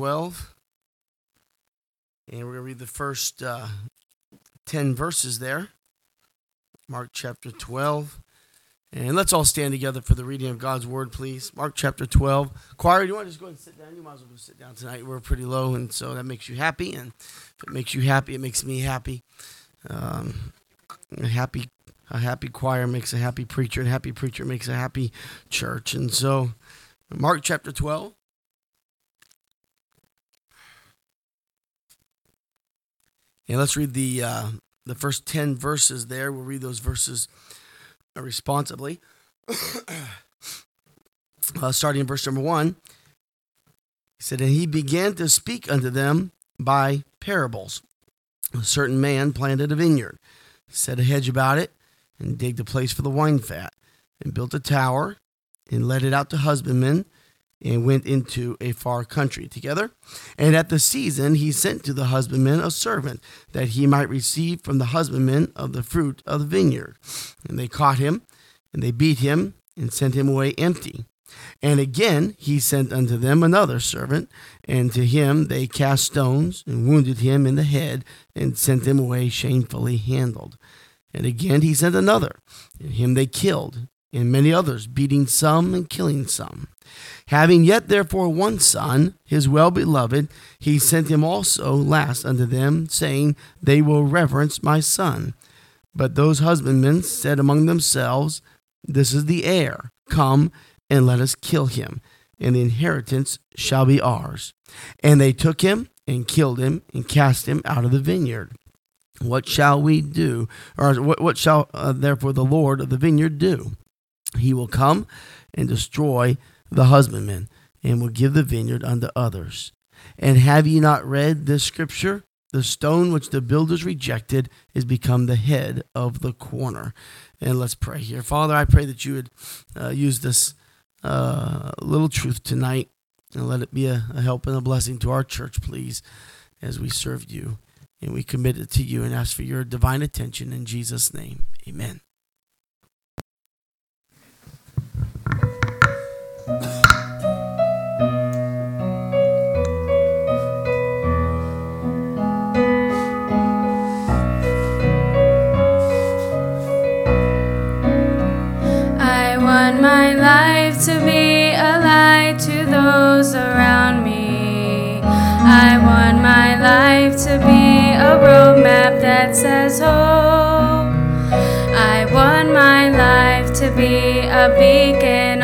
12. And we're going to read the first uh, 10 verses there. Mark chapter 12. And let's all stand together for the reading of God's word, please. Mark chapter 12. Choir, do you want to just go and sit down? You might as well sit down tonight. We're pretty low, and so that makes you happy. And if it makes you happy, it makes me happy. Um, a happy, a happy choir makes a happy preacher, and a happy preacher makes a happy church. And so, Mark chapter 12. And let's read the uh, the first ten verses there. We'll read those verses responsibly. uh, starting in verse number one, he said, And he began to speak unto them by parables. A certain man planted a vineyard, set a hedge about it, and digged a place for the wine fat, and built a tower, and let it out to husbandmen and went into a far country together. And at the season he sent to the husbandman a servant, that he might receive from the husbandman of the fruit of the vineyard. And they caught him, and they beat him, and sent him away empty. And again he sent unto them another servant, and to him they cast stones, and wounded him in the head, and sent him away shamefully handled. And again he sent another, and him they killed, and many others, beating some and killing some. Having yet therefore one son, his well beloved, he sent him also last unto them, saying, They will reverence my son. But those husbandmen said among themselves, This is the heir. Come and let us kill him, and the inheritance shall be ours. And they took him and killed him and cast him out of the vineyard. What shall we do? Or what, what shall uh, therefore the Lord of the vineyard do? He will come and destroy the husbandman, and will give the vineyard unto others. And have ye not read this scripture? The stone which the builders rejected is become the head of the corner. And let's pray here. Father, I pray that you would uh, use this uh, little truth tonight and let it be a, a help and a blessing to our church, please, as we serve you. And we commit it to you and ask for your divine attention in Jesus' name. Amen. To be a light to those around me. I want my life to be a roadmap that says hope. I want my life to be a beacon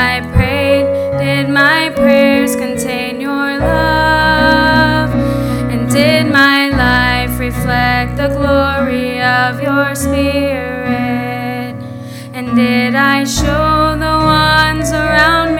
I prayed, did my prayers contain your love? And did my life reflect the glory of your Spirit? And did I show the ones around me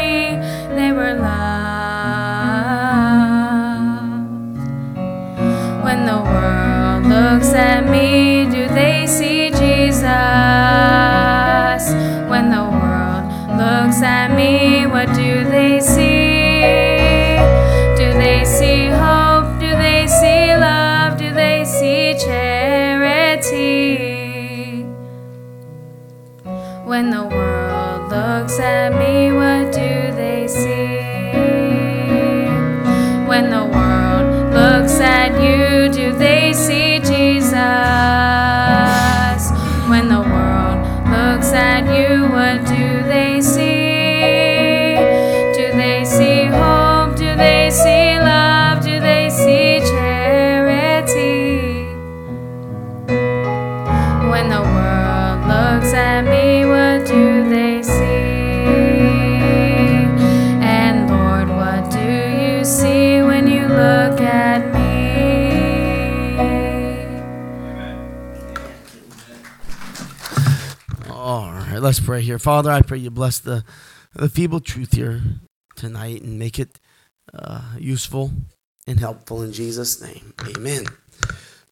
let's pray here. Father, I pray you bless the, the feeble truth here tonight and make it uh, useful and helpful in Jesus' name. Amen.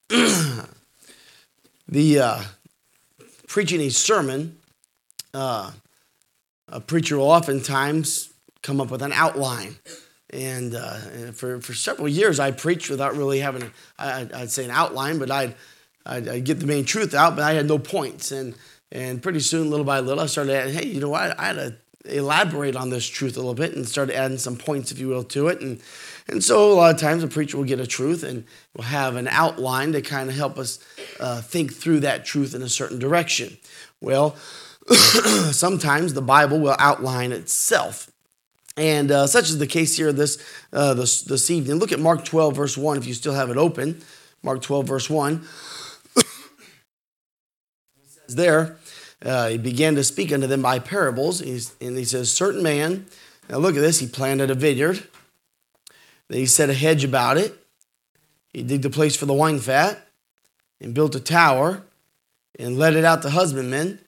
the uh, preaching a sermon, uh, a preacher will oftentimes come up with an outline. And, uh, for, for several years, I preached without really having, I'd say an outline, but I'd, I'd, I'd get the main truth out, but I had no points. And, and pretty soon, little by little, I started adding, hey, you know what? I had to elaborate on this truth a little bit and started adding some points, if you will, to it. And, and so a lot of times a preacher will get a truth and will have an outline to kind of help us uh, think through that truth in a certain direction. Well, sometimes the Bible will outline itself. And uh, such is the case here this, uh, this, this evening. Look at Mark 12, verse 1, if you still have it open. Mark 12, verse 1. there, uh, he began to speak unto them by parables. He's, and he says, Certain man, now look at this, he planted a vineyard. Then he set a hedge about it. He digged a place for the wine fat and built a tower and let it out to husbandmen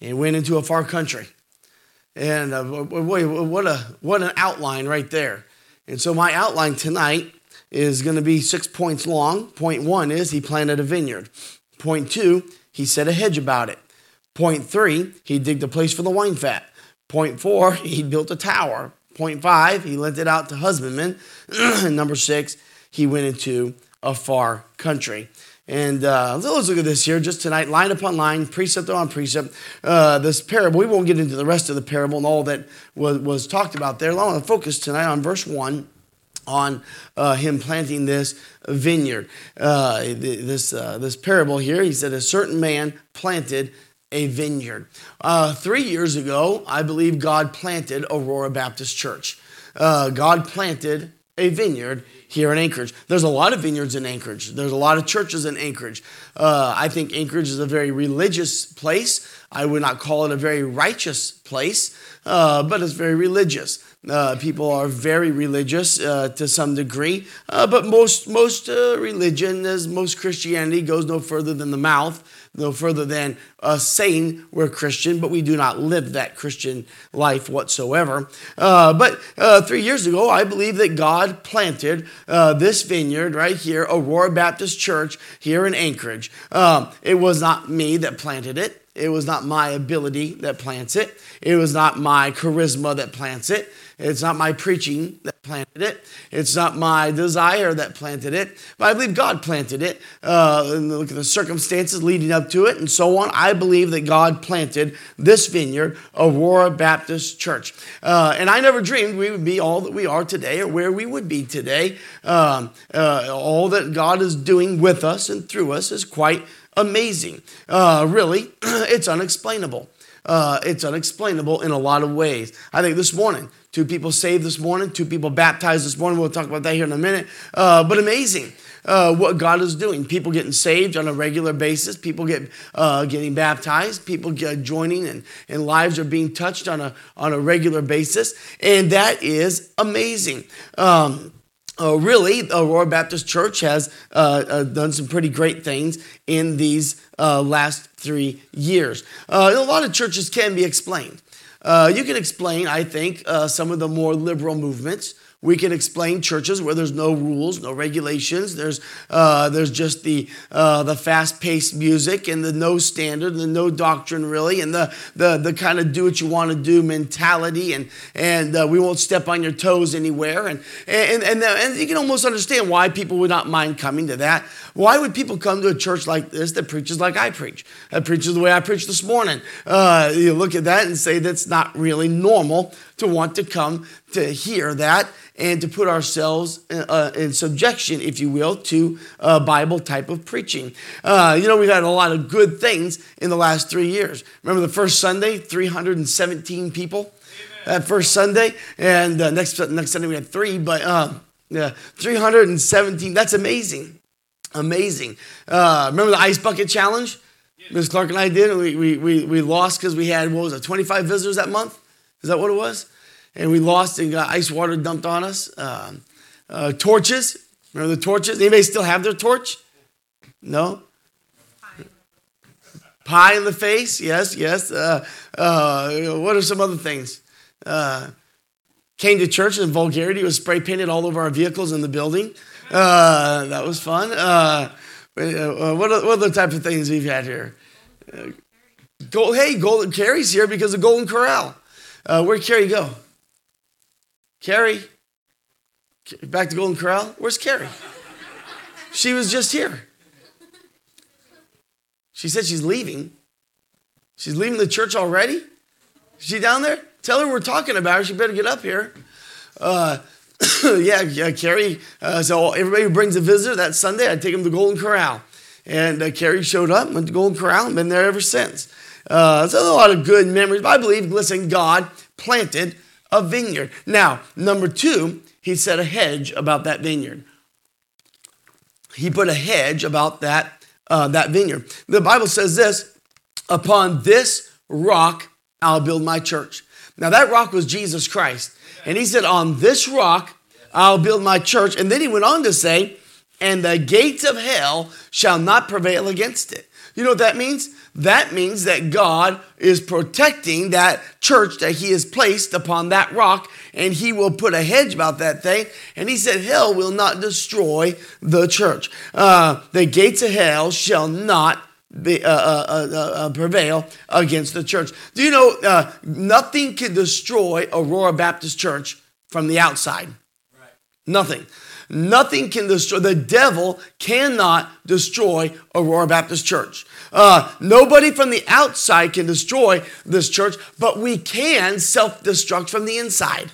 and went into a far country. And uh, what, a, what an outline right there. And so my outline tonight is going to be six points long. Point one is he planted a vineyard. Point two, he set a hedge about it. Point three, he digged a place for the wine fat. Point four, he built a tower. Point five, he lent it out to husbandmen. Number six, he went into a far country. And uh, let's look at this here just tonight, line upon line, precept on precept. Uh, this parable, we won't get into the rest of the parable and all that was, was talked about there. I want to focus tonight on verse 1 on uh, him planting this vineyard. Uh, this, uh, this parable here, he said, A certain man planted a vineyard. Uh, three years ago, I believe God planted Aurora Baptist Church. Uh, God planted a vineyard here in Anchorage. There's a lot of vineyards in Anchorage. There's a lot of churches in Anchorage. Uh, I think Anchorage is a very religious place. I would not call it a very righteous place, uh, but it's very religious. Uh, people are very religious uh, to some degree, uh, but most most uh, religion, as most Christianity, goes no further than the mouth no further than saying we're Christian, but we do not live that Christian life whatsoever. Uh, but uh, three years ago, I believe that God planted uh, this vineyard right here, Aurora Baptist Church here in Anchorage. Um, it was not me that planted it. It was not my ability that plants it. It was not my charisma that plants it. It's not my preaching that planted it. It's not my desire that planted it. But I believe God planted it. Uh, and look at the circumstances leading up to it and so on. I believe that God planted this vineyard, Aurora Baptist Church. Uh, and I never dreamed we would be all that we are today or where we would be today. Um, uh, all that God is doing with us and through us is quite amazing. Uh, really, it's unexplainable. Uh, it's unexplainable in a lot of ways. I think this morning, two people saved this morning, two people baptized this morning. We'll talk about that here in a minute. Uh, but amazing. Uh, what God is doing. People getting saved on a regular basis. People get uh, getting baptized. People get joining, and, and lives are being touched on a on a regular basis, and that is amazing. Um, uh, really, Aurora Baptist Church has uh, uh, done some pretty great things in these uh, last three years. Uh, a lot of churches can be explained. Uh, you can explain, I think, some of the more liberal movements. We can explain churches where there's no rules, no regulations. There's, uh, there's just the, uh, the fast paced music and the no standard, and the no doctrine, really, and the, the, the kind of do what you want to do mentality, and, and uh, we won't step on your toes anywhere. And, and, and, and you can almost understand why people would not mind coming to that. Why would people come to a church like this that preaches like I preach, that preaches the way I preached this morning? Uh, you look at that and say that's not really normal to want to come to hear that and to put ourselves uh, in subjection, if you will, to a Bible type of preaching. Uh, you know, we've had a lot of good things in the last three years. Remember the first Sunday, 317 people? That first Sunday, and uh, next next Sunday we had three, but uh, yeah, 317. That's amazing, amazing. Uh, remember the ice bucket challenge? Miss Clark and I did. We, we, we, we lost because we had, what was it, 25 visitors that month? Is that what it was? And we lost and got ice water dumped on us. Uh, uh, torches. Remember the torches? Anybody still have their torch? No? Pie in the face? Yes, yes. Uh, uh, what are some other things? Uh, came to church and vulgarity was spray painted all over our vehicles in the building. Uh, that was fun. What, other type of things we've had here? Gold, hey, Golden Carrie's here because of Golden Corral. Uh, where'd Carrie go? Carrie? Back to Golden Corral? Where's Carrie? She was just here. She said she's leaving. She's leaving the church already? Is she down there? Tell her we're talking about her. She better get up here. Uh, yeah, yeah, Carrie. Uh, so everybody who brings a visitor that Sunday, I take them to Golden Corral. And uh, Carrie showed up, went to Golden Corral, and been there ever since. Uh, so a lot of good memories. But I believe, listen, God planted a vineyard. Now, number two, he set a hedge about that vineyard. He put a hedge about that, uh, that vineyard. The Bible says this Upon this rock I'll build my church. Now, that rock was Jesus Christ. And he said, On this rock I'll build my church. And then he went on to say, And the gates of hell shall not prevail against it. You know what that means? That means that God is protecting that church that He has placed upon that rock, and He will put a hedge about that thing. And He said, Hell will not destroy the church. Uh, the gates of hell shall not be, uh, uh, uh, uh prevail against the church. Do you know uh, nothing can destroy Aurora Baptist Church from the outside? Nothing. Nothing can destroy, the devil cannot destroy Aurora Baptist Church. Uh, nobody from the outside can destroy this church, but we can self destruct from the inside.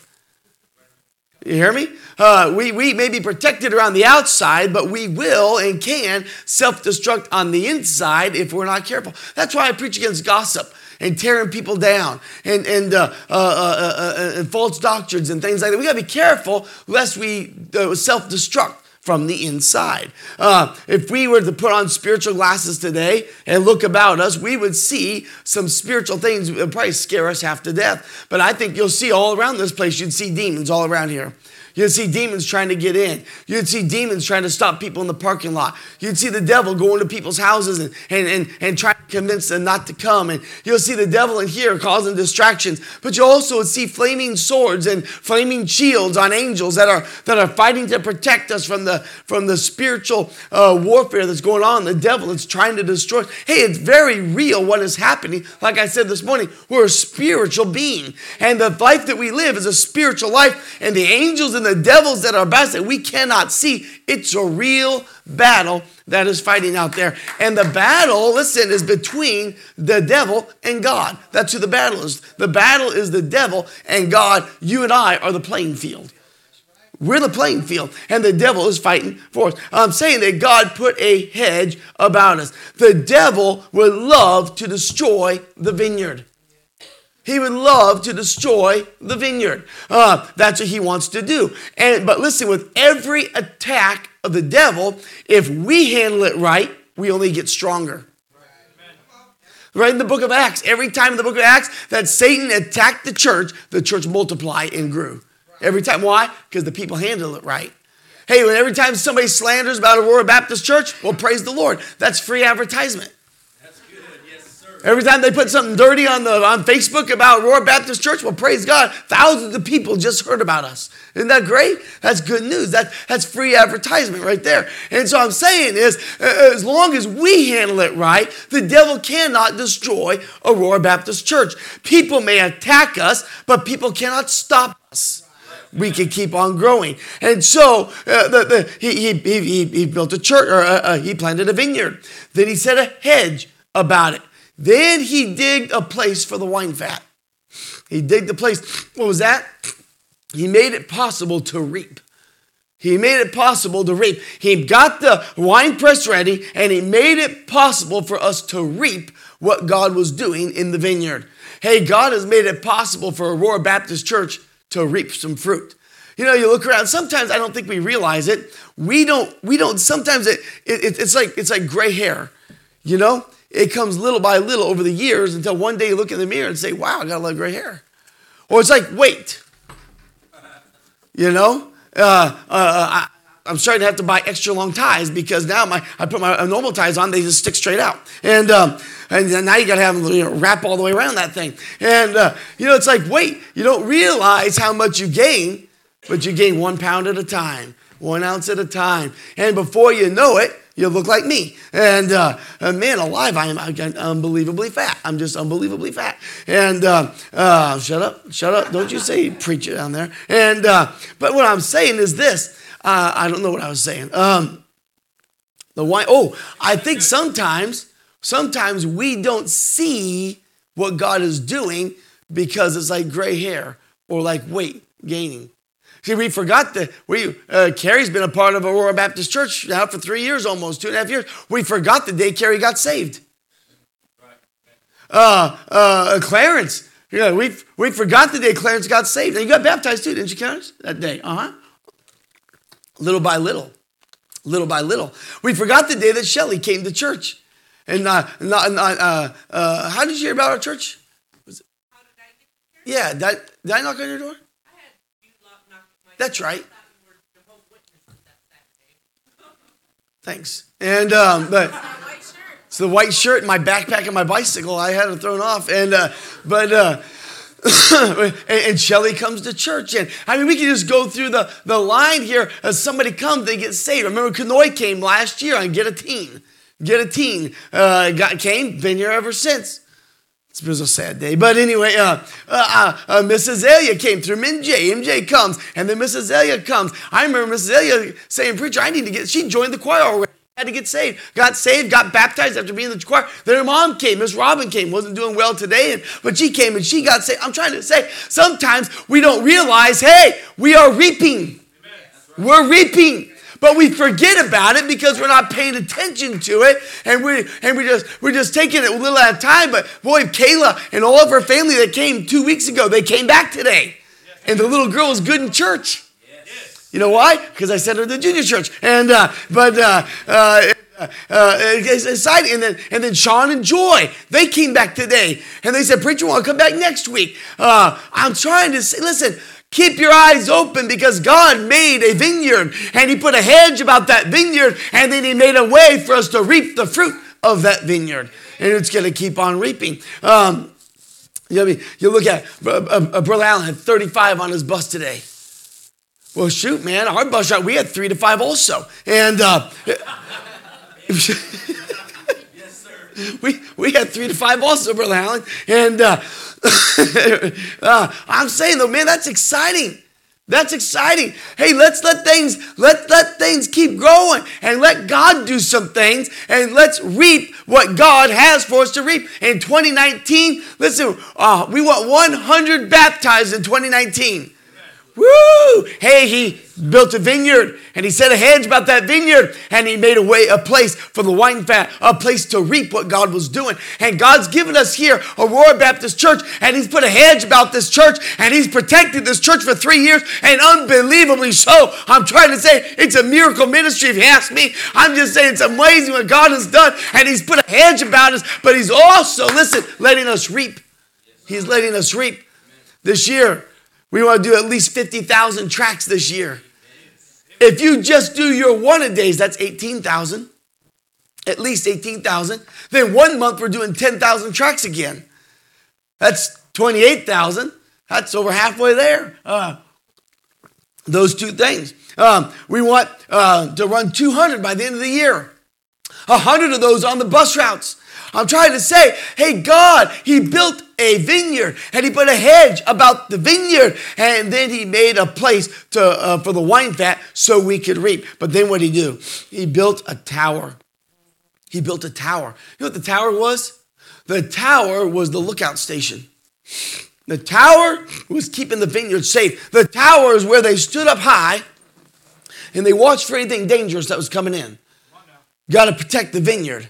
You hear me? Uh, we, we may be protected around the outside, but we will and can self destruct on the inside if we're not careful. That's why I preach against gossip and tearing people down and, and, uh, uh, uh, uh and false doctrines and things like that. We got to be careful lest we uh, self destruct from the inside. Uh, if we were to put on spiritual glasses today and look about us, we would see some spiritual things that probably scare us half to death. But I think you'll see all around this place, you'd see demons all around here. You'd see demons trying to get in. You'd see demons trying to stop people in the parking lot. You'd see the devil going to people's houses and, and, and, and trying to convince them not to come. And you'll see the devil in here causing distractions. But you also would see flaming swords and flaming shields on angels that are, that are fighting to protect us from the, from the spiritual uh, warfare that's going on. The devil is trying to destroy. Hey, it's very real what is happening. Like I said this morning, we're a spiritual being. And the life that we live is a spiritual life. And the angels and the devils that are about that we cannot see. It's a real battle that is fighting out there. And the battle, listen, is between the devil and God. That's who the battle is. The battle is the devil and God. You and I are the playing field. We're the playing field, and the devil is fighting for us. I'm saying that God put a hedge about us. The devil would love to destroy the vineyard. He would love to destroy the vineyard. Uh, that's what he wants to do. And but listen, with every attack of the devil, if we handle it right, we only get stronger. Right in the book of Acts, every time in the book of Acts that Satan attacked the church, the church multiplied and grew. Every time. Why? Because the people handled it right. Hey, when every time somebody slanders about Aurora Baptist Church, well, praise the Lord. That's free advertisement. Every time they put something dirty on the on Facebook about Aurora Baptist Church, well, praise God, thousands of people just heard about us. Isn't that great? That's good news. That, that's free advertisement right there. And so I'm saying is, uh, as long as we handle it right, the devil cannot destroy Aurora Baptist Church. People may attack us, but people cannot stop us we can keep on growing. And so uh, the, the, he, he, he, he built a church, or uh, uh, he planted a vineyard. Then he set a hedge about it. Then he digged a place for the wine vat. He digged a place. What was that? He made it possible to reap. He made it possible to reap. He got the wine press ready and he made it possible for us to reap what God was doing in the vineyard. Hey, God has made it possible for Aurora Baptist Church to reap some fruit. You know, you look around, sometimes I don't think we realize it. We don't, we don't, sometimes it, it it's like, it's like gray hair. You know, it comes little by little over the years until one day you look in the mirror and say, wow, I got a lot of gray hair. Or it's like, wait, you know? Uh, uh, I, I'm starting to have to buy extra long ties because now my I put my normal ties on, they just stick straight out. And um, and now you got to have them you know, wrap all the way around that thing. And uh, you know, it's like, wait, you don't realize how much you gain, but you gain one pound at a time, one ounce at a time. And before you know it, you look like me. And uh, uh, man, alive, I am unbelievably fat. I'm just unbelievably fat. And uh, uh, shut up, shut up. Don't you say preach it down there. And uh, but what I'm saying is this uh, I don't know what I was saying. Um, the wine. Oh, I think sometimes, sometimes we don't see what God is doing because it's like gray hair or like weight gaining. See, we forgot that we uh, Carrie's been a part of Aurora Baptist Church now for three years, almost two and a half years. We forgot the day Carrie got saved. Uh, uh, Clarence, yeah, we we forgot the day Clarence got saved, and you got baptized too, didn't you, Clarence? That day, uh huh little by little, little by little. We forgot the day that Shelly came to church. And uh, uh, uh, how did you hear about our church? Was it? Yeah, did I, did I knock on your door? That's right. Thanks. And um, but it's the white shirt, my backpack, and my bicycle. I had it thrown off, and uh, but uh, and, and Shelly comes to church. And I mean, we can just go through the, the line here. As somebody comes, they get saved. Remember Kanoy came last year and get a teen. Get a teen. Uh, got, came, been here ever since. It was a sad day. But anyway, uh, uh, uh, uh Mrs. Azalea came through. MJ, MJ comes, and then Mrs. Azalea comes. I remember Mrs. Azalea saying, Preacher, I need to get, she joined the choir already had to get saved. Got saved, got baptized after being in the choir. Then her mom came, Miss Robin came, wasn't doing well today, and, but she came and she got saved. I'm trying to say, sometimes we don't realize, hey, we are reaping. Right. We're reaping. But we forget about it because we're not paying attention to it, and we and we just we're just taking it a little at a time. But boy, Kayla and all of her family that came two weeks ago, they came back today, and the little girl was good in church. You know why? Because I sent her to the junior church. And uh, but uh, uh, uh, it's. And then and then Sean and Joy they came back today, and they said, "Preacher, want to come back next week?" Uh, I'm trying to say, listen. Keep your eyes open because God made a vineyard and He put a hedge about that vineyard and then He made a way for us to reap the fruit of that vineyard. And it's going to keep on reaping. Um, you, know, you look at uh, uh, Brother Allen had 35 on his bus today. Well, shoot, man, our bus route, we had three to five also. And uh, yes, sir. we, we had three to five also, Brother Allen. And uh, uh, I'm saying, though, man, that's exciting. That's exciting. Hey, let's let things let let things keep growing and let God do some things and let's reap what God has for us to reap in 2019. Listen, uh, we want 100 baptized in 2019. Woo! Hey, he built a vineyard and he set a hedge about that vineyard and he made a way, a place for the wine fat, a place to reap what God was doing. And God's given us here Aurora Baptist Church and he's put a hedge about this church and he's protected this church for three years and unbelievably so. I'm trying to say it's a miracle ministry if you ask me. I'm just saying it's amazing what God has done and he's put a hedge about us, but he's also, listen, letting us reap. He's letting us reap. This year, we want to do at least 50,000 tracks this year. If you just do your one a days, that's 18,000. At least 18,000. Then one month we're doing 10,000 tracks again. That's 28,000. That's over halfway there. Uh, those two things. Um, we want uh, to run 200 by the end of the year. 100 of those on the bus routes. I'm trying to say, hey, God, He built a vineyard and He put a hedge about the vineyard and then He made a place to, uh, for the wine fat so we could reap. But then what did He do? He built a tower. He built a tower. You know what the tower was? The tower was the lookout station. The tower was keeping the vineyard safe. The tower is where they stood up high and they watched for anything dangerous that was coming in. Got to protect the vineyard.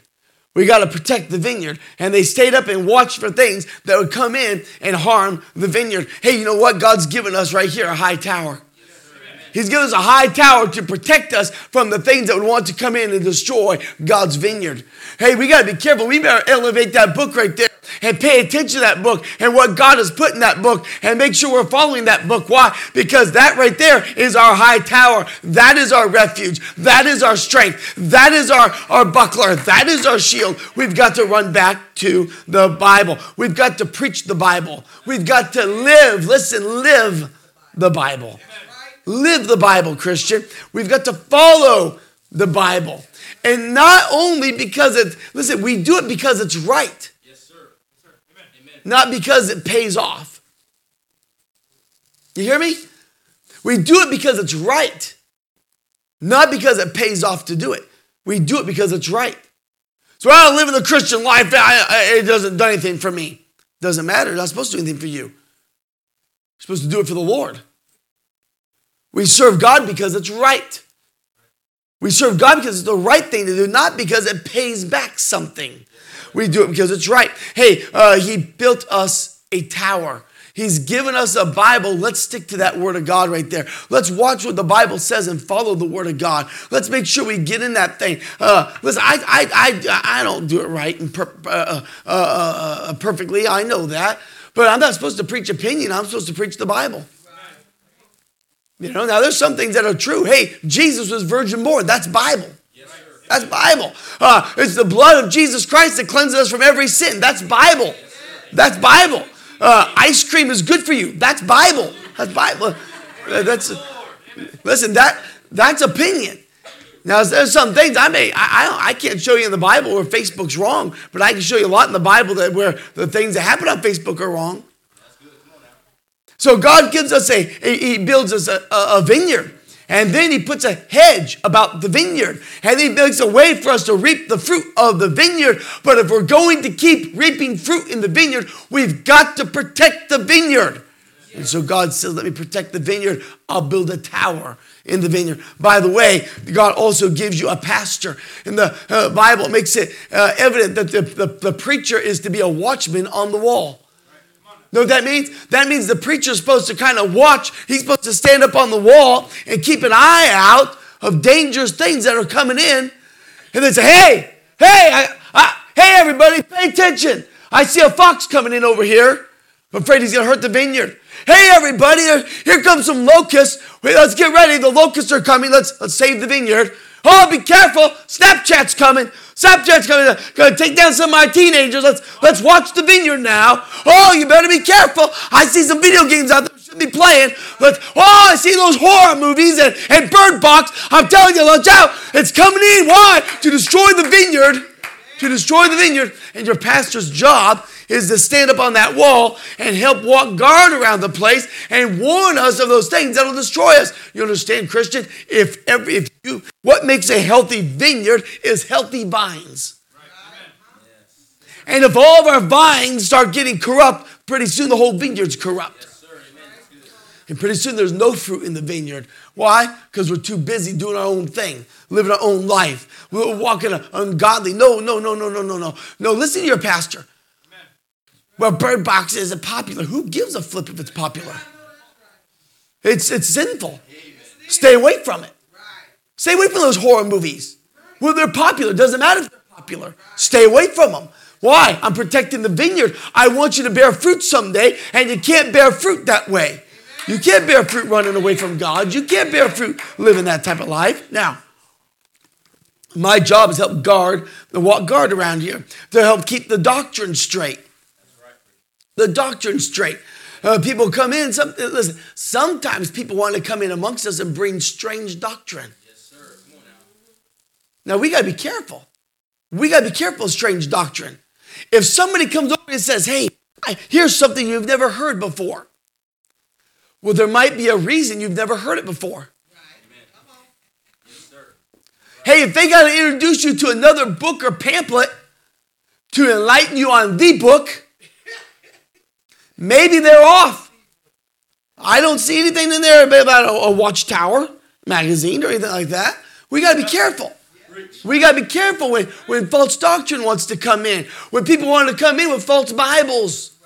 We got to protect the vineyard. And they stayed up and watched for things that would come in and harm the vineyard. Hey, you know what? God's given us right here a high tower. He's given us a high tower to protect us from the things that would want to come in and destroy God's vineyard. Hey, we got to be careful. We better elevate that book right there and pay attention to that book and what God has put in that book and make sure we're following that book. Why? Because that right there is our high tower. That is our refuge. That is our strength. That is our, our buckler. That is our shield. We've got to run back to the Bible. We've got to preach the Bible. We've got to live, listen, live the Bible. Live the Bible, Christian. We've got to follow the Bible. And not only because it, listen, we do it because it's right. Yes, sir. Yes, sir. Amen. Not because it pays off. You hear me? We do it because it's right. Not because it pays off to do it. We do it because it's right. So I don't live in the Christian life. I, I, it doesn't do anything for me. Doesn't matter. It's not supposed to do anything for you. You're supposed to do it for the Lord. We serve God because it's right. We serve God because it's the right thing to do, not because it pays back something. We do it because it's right. Hey, uh, He built us a tower. He's given us a Bible. Let's stick to that Word of God right there. Let's watch what the Bible says and follow the Word of God. Let's make sure we get in that thing. Uh, listen, I, I, I, I don't do it right and per, uh, uh, uh, uh perfectly. I know that. But I'm not supposed to preach opinion. I'm supposed to preach the Bible. You know, now there's some things that are true. Hey, Jesus was virgin born. That's Bible. That's Bible. Uh, it's the blood of Jesus Christ that cleanses us from every sin. That's Bible. That's Bible. Uh, ice cream is good for you. That's Bible. That's Bible. Uh, that's listen. That that's opinion. Now there's some things I may I, I, I can't show you in the Bible where Facebook's wrong, but I can show you a lot in the Bible that where the things that happen on Facebook are wrong. So God gives us a, He builds us a, a vineyard. And then he puts a hedge about the vineyard. And he makes a way for us to reap the fruit of the vineyard. But if we're going to keep reaping fruit in the vineyard, we've got to protect the vineyard. And so God says, Let me protect the vineyard. I'll build a tower in the vineyard. By the way, God also gives you a pastor. In the uh, Bible, makes it uh, evident that the, the, the preacher is to be a watchman on the wall. Know what that means? That means the preacher's supposed to kind of watch. He's supposed to stand up on the wall and keep an eye out of dangerous things that are coming in. And then say, hey, hey, I, I, hey, everybody, pay attention. I see a fox coming in over here. I'm afraid he's going to hurt the vineyard. Hey, everybody, here comes some locusts. Wait, let's get ready. The locusts are coming. Let's, let's save the vineyard. Oh, be careful. Snapchat's coming. Snapchat's coming. Gonna take down some of my teenagers. Let's let's watch the vineyard now. Oh, you better be careful. I see some video games out there should be playing. Let's, oh, I see those horror movies and, and Bird Box. I'm telling you, watch out. It's coming in. Why? To destroy the vineyard. To destroy the vineyard. And your pastor's job is to stand up on that wall and help walk guard around the place and warn us of those things that'll destroy us. You understand, Christian? If every if you what makes a healthy vineyard is healthy vines. And if all of our vines start getting corrupt, pretty soon the whole vineyard's corrupt. And pretty soon there's no fruit in the vineyard. Why? Because we're too busy doing our own thing, living our own life. We're walking ungodly. No, no, no, no, no, no, no. No, listen to your pastor. Well, Bird Box isn't popular. Who gives a flip if it's popular? It's, it's sinful. Stay away from it. Stay away from those horror movies. Well, they're popular. Doesn't matter if they're popular. Stay away from them. Why? I'm protecting the vineyard. I want you to bear fruit someday, and you can't bear fruit that way. You can't bear fruit running away from God. You can't bear fruit living that type of life. Now, my job is help guard the walk guard around here to help keep the doctrine straight the doctrine straight. Uh, people come in. Some, listen, sometimes people want to come in amongst us and bring strange doctrine. Yes, sir. Come on now. now we got to be careful. We got to be careful of strange doctrine. If somebody comes over and says, "Hey, here's something you've never heard before," well, there might be a reason you've never heard it before. Hey, if they got to introduce you to another book or pamphlet to enlighten you on the book, Maybe they're off. I don't see anything in there about a, a watchtower magazine or anything like that. We got to be careful. We got to be careful when, when false doctrine wants to come in, when people want to come in with false Bibles.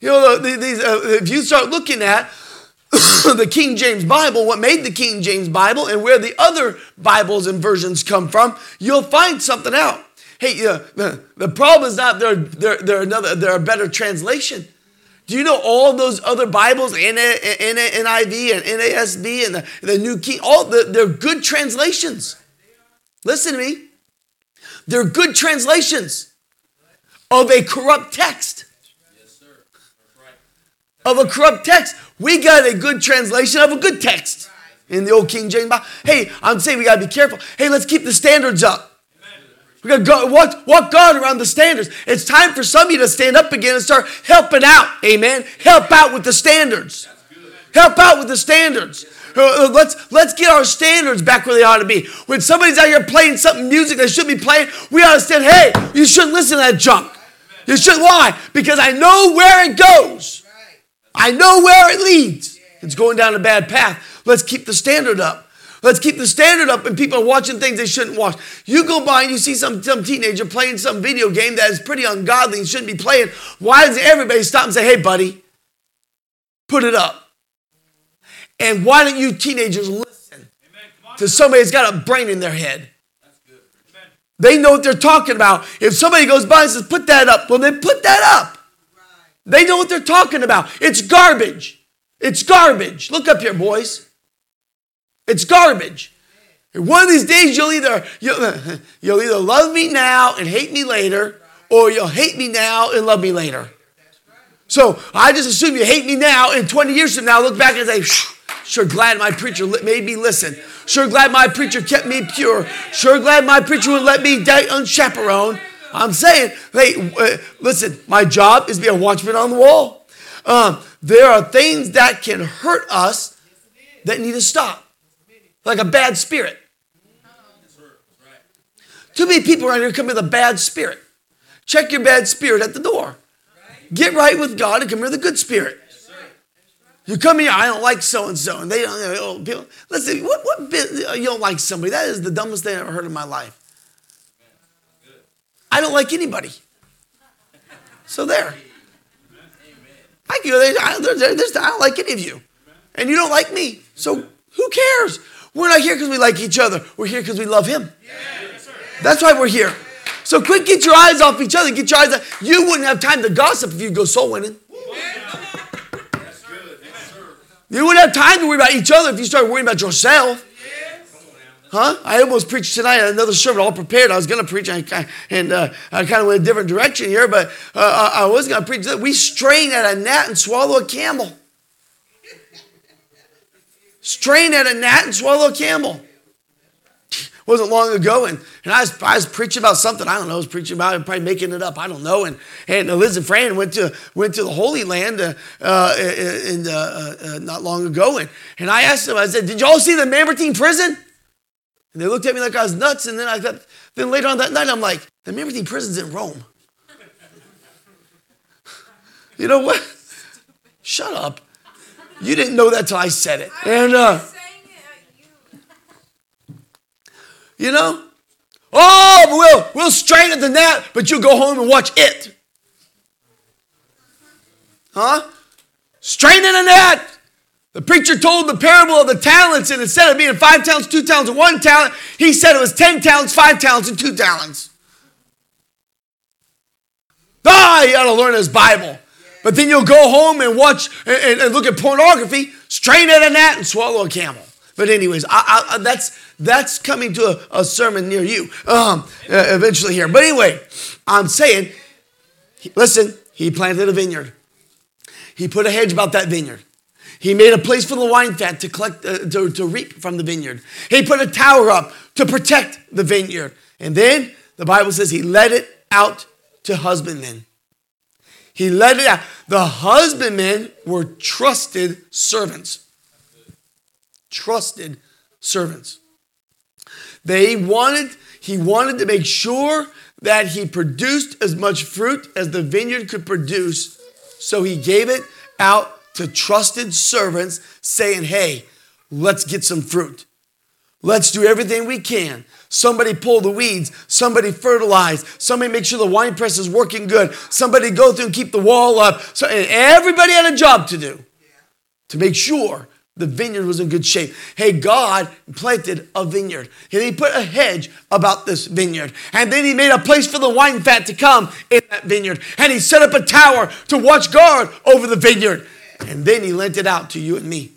You know, these, uh, if you start looking at the King James Bible, what made the King James Bible, and where the other Bibles and versions come from, you'll find something out. Hey, uh, the, the problem is not they're, they're, they're, another, they're a better translation. Do you know all those other Bibles, NIV and NASB and the, the New King, all the, they're good translations. Listen to me. They're good translations of a corrupt text. Of a corrupt text. We got a good translation of a good text in the old King James Bible. Hey, I'm saying we got to be careful. Hey, let's keep the standards up. We got to go, walk, walk God around the standards. It's time for some of you to stand up again and start helping out. Amen. Help out with the standards. Help out with the standards. Uh, uh, let's let's get our standards back where they ought to be. When somebody's out here playing something music they shouldn't be playing, we ought to say, Hey, you shouldn't listen to that junk. You should. Why? Because I know where it goes. I know where it leads. It's going down a bad path. Let's keep the standard up. Let's keep the standard up and people are watching things they shouldn't watch. You go by and you see some, some teenager playing some video game that is pretty ungodly and shouldn't be playing. Why does everybody stop and say, hey, buddy, put it up? And why don't you teenagers listen to somebody that's got a brain in their head? They know what they're talking about. If somebody goes by and says, put that up, well, then put that up. They know what they're talking about. It's garbage. It's garbage. Look up here, boys. It's garbage. One of these days, you'll either you'll, you'll either love me now and hate me later, or you'll hate me now and love me later. So I just assume you hate me now, and 20 years from now, look back and say, Sure glad my preacher made me listen. Sure glad my preacher kept me pure. Sure glad my preacher would let me die unchaperoned. I'm saying, hey, uh, listen, my job is to be a watchman on the wall. Um, there are things that can hurt us that need to stop, like a bad spirit. Too many people around here come with a bad spirit. Check your bad spirit at the door. Get right with God and come here with a good spirit. You come here, I don't like so and so, and they don't. Oh, people, listen, what what uh, you don't like somebody? That is the dumbest thing I've ever heard in my life. I don't like anybody. So there. I go, I, I don't like any of you, and you don't like me. So who cares? We're not here because we like each other. We're here because we love Him. That's why we're here. So quick, get your eyes off each other. Get your eyes. Off. You wouldn't have time to gossip if you go soul winning. You wouldn't have time to worry about each other if you started worrying about yourself. Huh? I almost preached tonight another sermon all prepared. I was going to preach and uh, I kind of went a different direction here, but uh, I was going to preach that we strain at a gnat and swallow a camel. Strain at a gnat and swallow a camel wasn't long ago, and, and I, was, I was preaching about something. I don't know. I was preaching about it, probably making it up. I don't know. And and Liz and Fran went to went to the Holy Land uh, uh, in, uh, uh, not long ago, and, and I asked them. I said, "Did y'all see the Mamertine prison?" And they looked at me like I was nuts. And then I thought, then later on that night, I'm like, "The Mamertine prison's in Rome." you know what? Shut up. You didn't know that till I said it. And uh, You know? Oh, we'll, we'll strain at the net, but you go home and watch it. Huh? Strain in a net. The preacher told the parable of the talents, and instead of being five talents, two talents, and one talent, he said it was ten talents, five talents, and two talents. Ah, you got to learn his Bible. But then you'll go home and watch and, and look at pornography, strain at a gnat, and swallow a camel. But anyways, I, I, that's that's coming to a, a sermon near you um, uh, eventually here. But anyway, I'm saying, listen, he planted a vineyard. He put a hedge about that vineyard. He made a place for the wine fat to collect, uh, to, to reap from the vineyard. He put a tower up to protect the vineyard. And then the Bible says he let it out to husbandmen. He let it out. The husbandmen were trusted servants trusted servants. They wanted, he wanted to make sure that he produced as much fruit as the vineyard could produce. So he gave it out to trusted servants, saying, Hey, let's get some fruit. Let's do everything we can. Somebody pull the weeds. Somebody fertilize. Somebody make sure the wine press is working good. Somebody go through and keep the wall up. So, and everybody had a job to do to make sure the vineyard was in good shape. Hey, God planted a vineyard. And he put a hedge about this vineyard. And then he made a place for the wine fat to come in that vineyard. And he set up a tower to watch guard over the vineyard. And then he lent it out to you and me.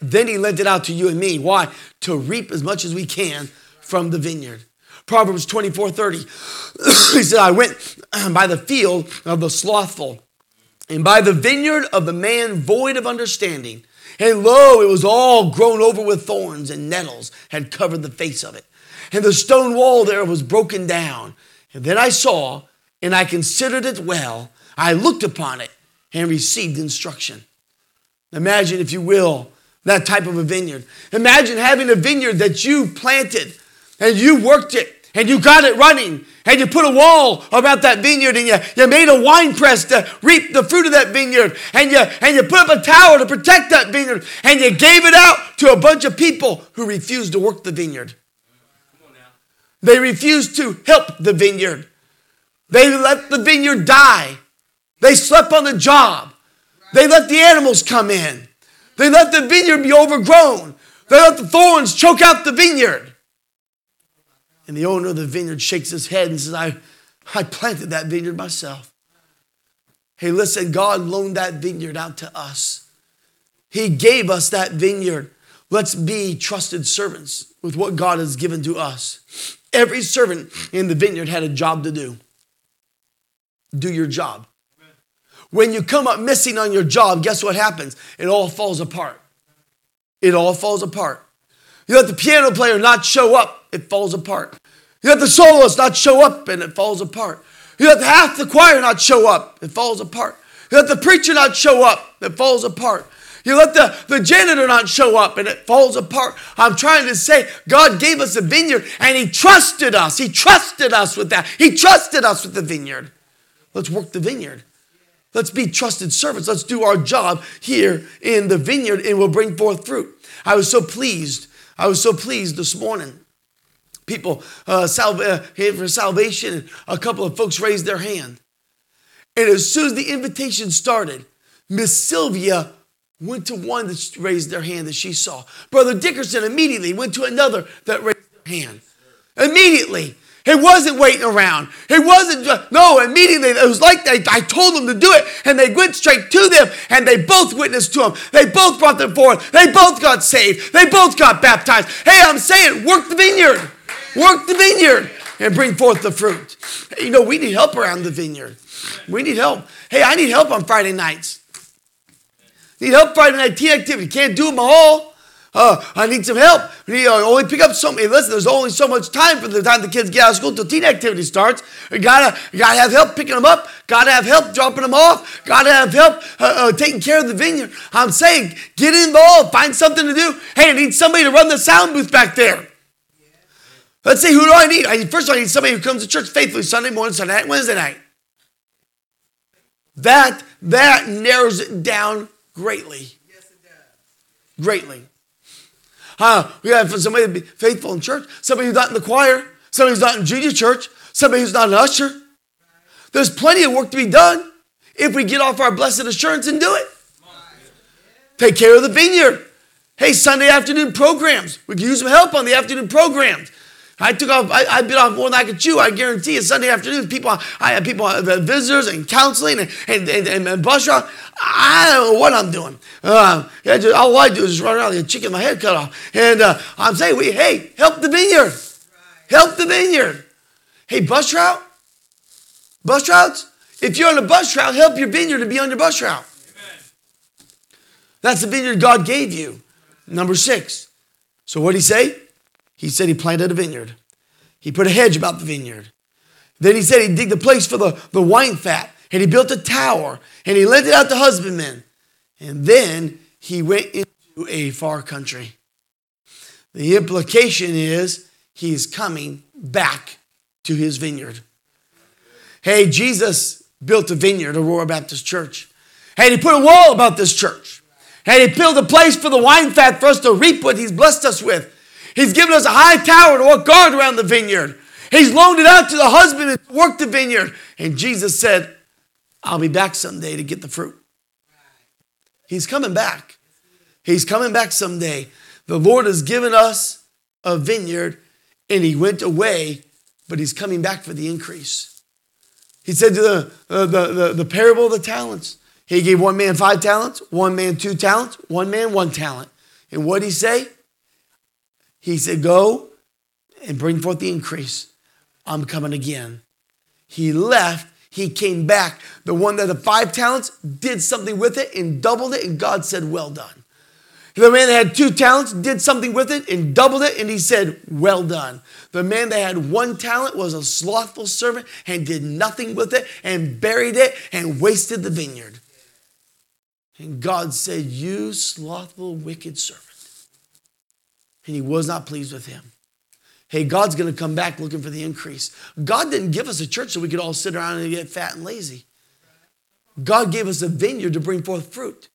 Then he lent it out to you and me. Why? To reap as much as we can from the vineyard. Proverbs 24 30. he said, I went by the field of the slothful and by the vineyard of the man void of understanding. And lo, it was all grown over with thorns, and nettles had covered the face of it. And the stone wall there was broken down. And then I saw, and I considered it well. I looked upon it and received instruction. Imagine, if you will, that type of a vineyard. Imagine having a vineyard that you planted and you worked it and you got it running and you put a wall about that vineyard and you, you made a wine press to reap the fruit of that vineyard and you, and you put up a tower to protect that vineyard and you gave it out to a bunch of people who refused to work the vineyard. They refused to help the vineyard. They let the vineyard die. They slept on the job. They let the animals come in. They let the vineyard be overgrown. They let the thorns choke out the vineyard. And the owner of the vineyard shakes his head and says, I, I planted that vineyard myself. Hey, listen, God loaned that vineyard out to us. He gave us that vineyard. Let's be trusted servants with what God has given to us. Every servant in the vineyard had a job to do. Do your job. When you come up missing on your job, guess what happens? It all falls apart. It all falls apart. You let the piano player not show up, it falls apart. You let the soloist not show up and it falls apart. You let half the choir not show up, it falls apart. You let the preacher not show up, it falls apart. You let the, the janitor not show up and it falls apart. I'm trying to say God gave us a vineyard and He trusted us. He trusted us with that. He trusted us with the vineyard. Let's work the vineyard. Let's be trusted servants. Let's do our job here in the vineyard and we'll bring forth fruit. I was so pleased. I was so pleased this morning people uh, sal- uh, for salvation. A couple of folks raised their hand. And as soon as the invitation started, Miss Sylvia went to one that raised their hand that she saw. Brother Dickerson immediately went to another that raised their hand. Immediately. It wasn't waiting around. It wasn't, just no, immediately. It was like they, I told them to do it, and they went straight to them, and they both witnessed to them. They both brought them forth. They both got saved. They both got baptized. Hey, I'm saying, work the vineyard. Work the vineyard and bring forth the fruit. You know, we need help around the vineyard. We need help. Hey, I need help on Friday nights. Need help Friday night tea activity. Can't do them all. Uh, I need some help. We uh, only pick up so many. Listen, there's only so much time from the time the kids get out of school till teen activity starts. You gotta, you gotta have help picking them up. Gotta have help dropping them off. Gotta have help uh, uh, taking care of the vineyard. I'm saying, get involved. Find something to do. Hey, I need somebody to run the sound booth back there. Let's see, who do I need? I need first, I need somebody who comes to church faithfully Sunday morning, Sunday night, Wednesday night. That that narrows it down greatly. Yes, it does. Greatly. Uh, we have somebody to be faithful in church, somebody who's not in the choir, somebody who's not in junior church, somebody who's not an usher. There's plenty of work to be done if we get off our blessed assurance and do it. Take care of the vineyard. Hey, Sunday afternoon programs. We can use some help on the afternoon programs. I took off, I, I bit off more than I could chew. I guarantee you, Sunday afternoons, people, I had people, uh, visitors and counseling and, and, and, and bus route. I don't know what I'm doing. Uh, just, all I do is just run around like a chicken, my head cut off. And uh, I'm saying, we, hey, help the vineyard. Help the vineyard. Hey, bus route? Bus routes? If you're on a bus route, help your vineyard to be on your bus route. Amen. That's the vineyard God gave you. Number six. So what did he say? He said he planted a vineyard. He put a hedge about the vineyard. Then he said he digged a place for the, the wine fat and he built a tower and he lent it out to husbandmen. And then he went into a far country. The implication is he's coming back to his vineyard. Hey, Jesus built a vineyard, Aurora Baptist Church. And he put a wall about this church. And he built a place for the wine fat for us to reap what he's blessed us with. He's given us a high tower to walk guard around the vineyard. He's loaned it out to the husband to work the vineyard. And Jesus said, I'll be back someday to get the fruit. He's coming back. He's coming back someday. The Lord has given us a vineyard and he went away, but he's coming back for the increase. He said to the, uh, the, the, the parable of the talents, he gave one man five talents, one man two talents, one man one talent. And what did he say? He said, Go and bring forth the increase. I'm coming again. He left, he came back. The one that had five talents did something with it and doubled it, and God said, Well done. The man that had two talents did something with it and doubled it, and he said, Well done. The man that had one talent was a slothful servant and did nothing with it and buried it and wasted the vineyard. And God said, You slothful, wicked servant. And he was not pleased with him. Hey, God's going to come back looking for the increase. God didn't give us a church so we could all sit around and get fat and lazy. God gave us a vineyard to bring forth fruit.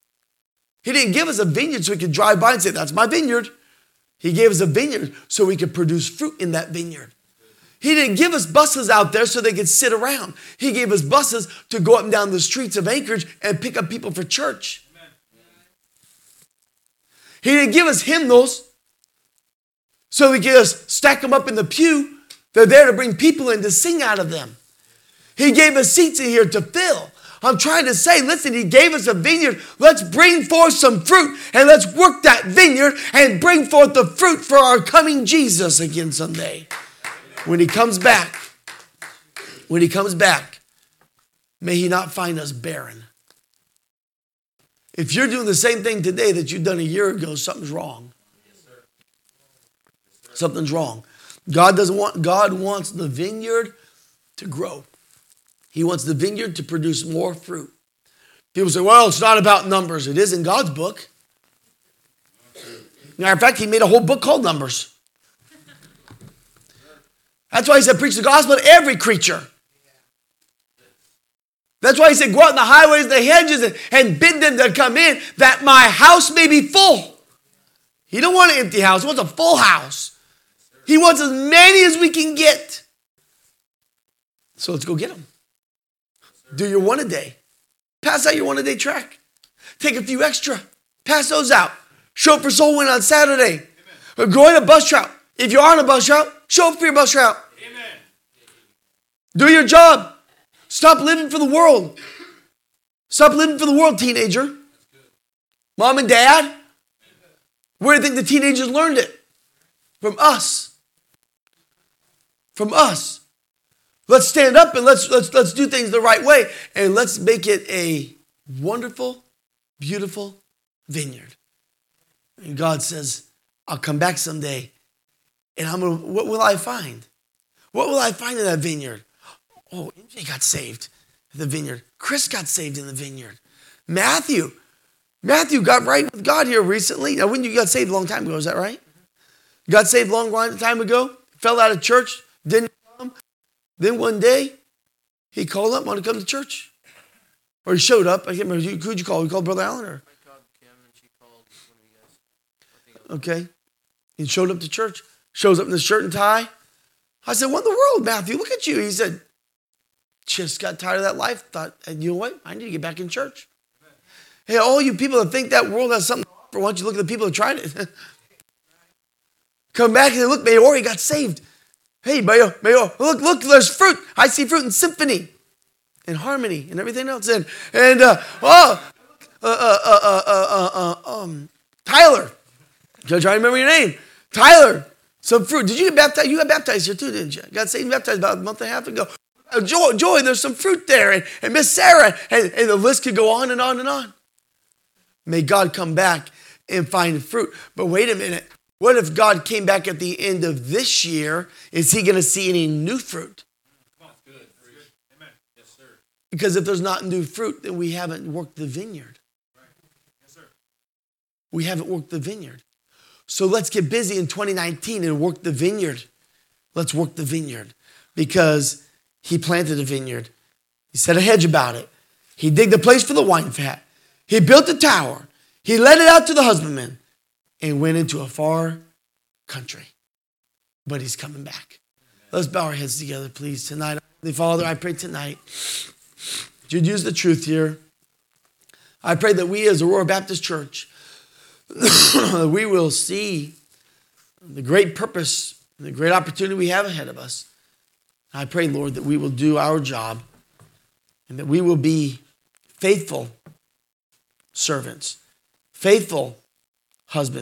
He didn't give us a vineyard so we could drive by and say, That's my vineyard. He gave us a vineyard so we could produce fruit in that vineyard. He didn't give us buses out there so they could sit around. He gave us buses to go up and down the streets of Anchorage and pick up people for church. He didn't give us hymnals so we just stack them up in the pew. They're there to bring people in to sing out of them. He gave us seats in here to fill. I'm trying to say, listen, he gave us a vineyard. Let's bring forth some fruit and let's work that vineyard and bring forth the fruit for our coming Jesus again someday. When he comes back, when he comes back, may he not find us barren. If you're doing the same thing today that you've done a year ago, something's wrong. Something's wrong. God doesn't want God wants the vineyard to grow. He wants the vineyard to produce more fruit. People say, well, it's not about numbers. It is in God's book. Matter of fact, he made a whole book called Numbers. That's why he said, preach the gospel to every creature. That's why he said, go out in the highways the hedges and, and bid them to come in that my house may be full. He don't want an empty house. He wants a full house. He wants as many as we can get. So let's go get them. Do your one a day. Pass out your one a day track. Take a few extra. Pass those out. Show up for soul win on Saturday. Or go in a bus route. If you're on a bus route, show up for your bus route. Amen. Do your job. Stop living for the world. Stop living for the world, teenager. Mom and dad, where do you think the teenagers learned it? From us. From us. Let's stand up and let's, let's, let's do things the right way and let's make it a wonderful, beautiful vineyard. And God says, I'll come back someday and I'm gonna, what will I find? What will I find in that vineyard? Oh, MJ got saved in the vineyard. Chris got saved in the vineyard. Matthew, Matthew got right with God here recently. Now, when you got saved a long time ago, is that right? Got saved a long time ago, fell out of church, didn't come. then one day, he called up, wanted to come to church. Or he showed up. I can't remember. Who'd you call? You called Brother Allen? Or? I called Kim and she called one of you guys. Okay. He showed up to church. Shows up in his shirt and tie. I said, What in the world, Matthew? Look at you. He said, Just got tired of that life. Thought, and you know what? I need to get back in church. Hey, all you people that think that world has something for, why don't you look at the people that tried it? Come back and Look, Mayor, he got saved. Hey, Mayo, Mayo, look, look, there's fruit. I see fruit in symphony and harmony and everything else. And, and uh, oh, uh, uh, uh, um, Tyler. Try to remember your name. Tyler, some fruit. Did you get baptized? You got baptized here too, didn't you? Got saved and baptized about a month and a half ago. Joy, Joy, there's some fruit there. And, and Miss Sarah. And, and the list could go on and on and on. May God come back and find fruit. But wait a minute. What if God came back at the end of this year? Is he going to see any new fruit? Because if there's not new fruit, then we haven't worked the vineyard. We haven't worked the vineyard. So let's get busy in 2019 and work the vineyard. Let's work the vineyard because he planted a vineyard. He set a hedge about it. He digged a place for the wine fat. He built a tower. He let it out to the husbandman and went into a far country. But he's coming back. Let's bow our heads together, please, tonight. Father, I pray tonight you'd use the truth here. I pray that we as Aurora Baptist Church, we will see the great purpose, and the great opportunity we have ahead of us. I pray, Lord, that we will do our job and that we will be faithful servants, faithful husbands.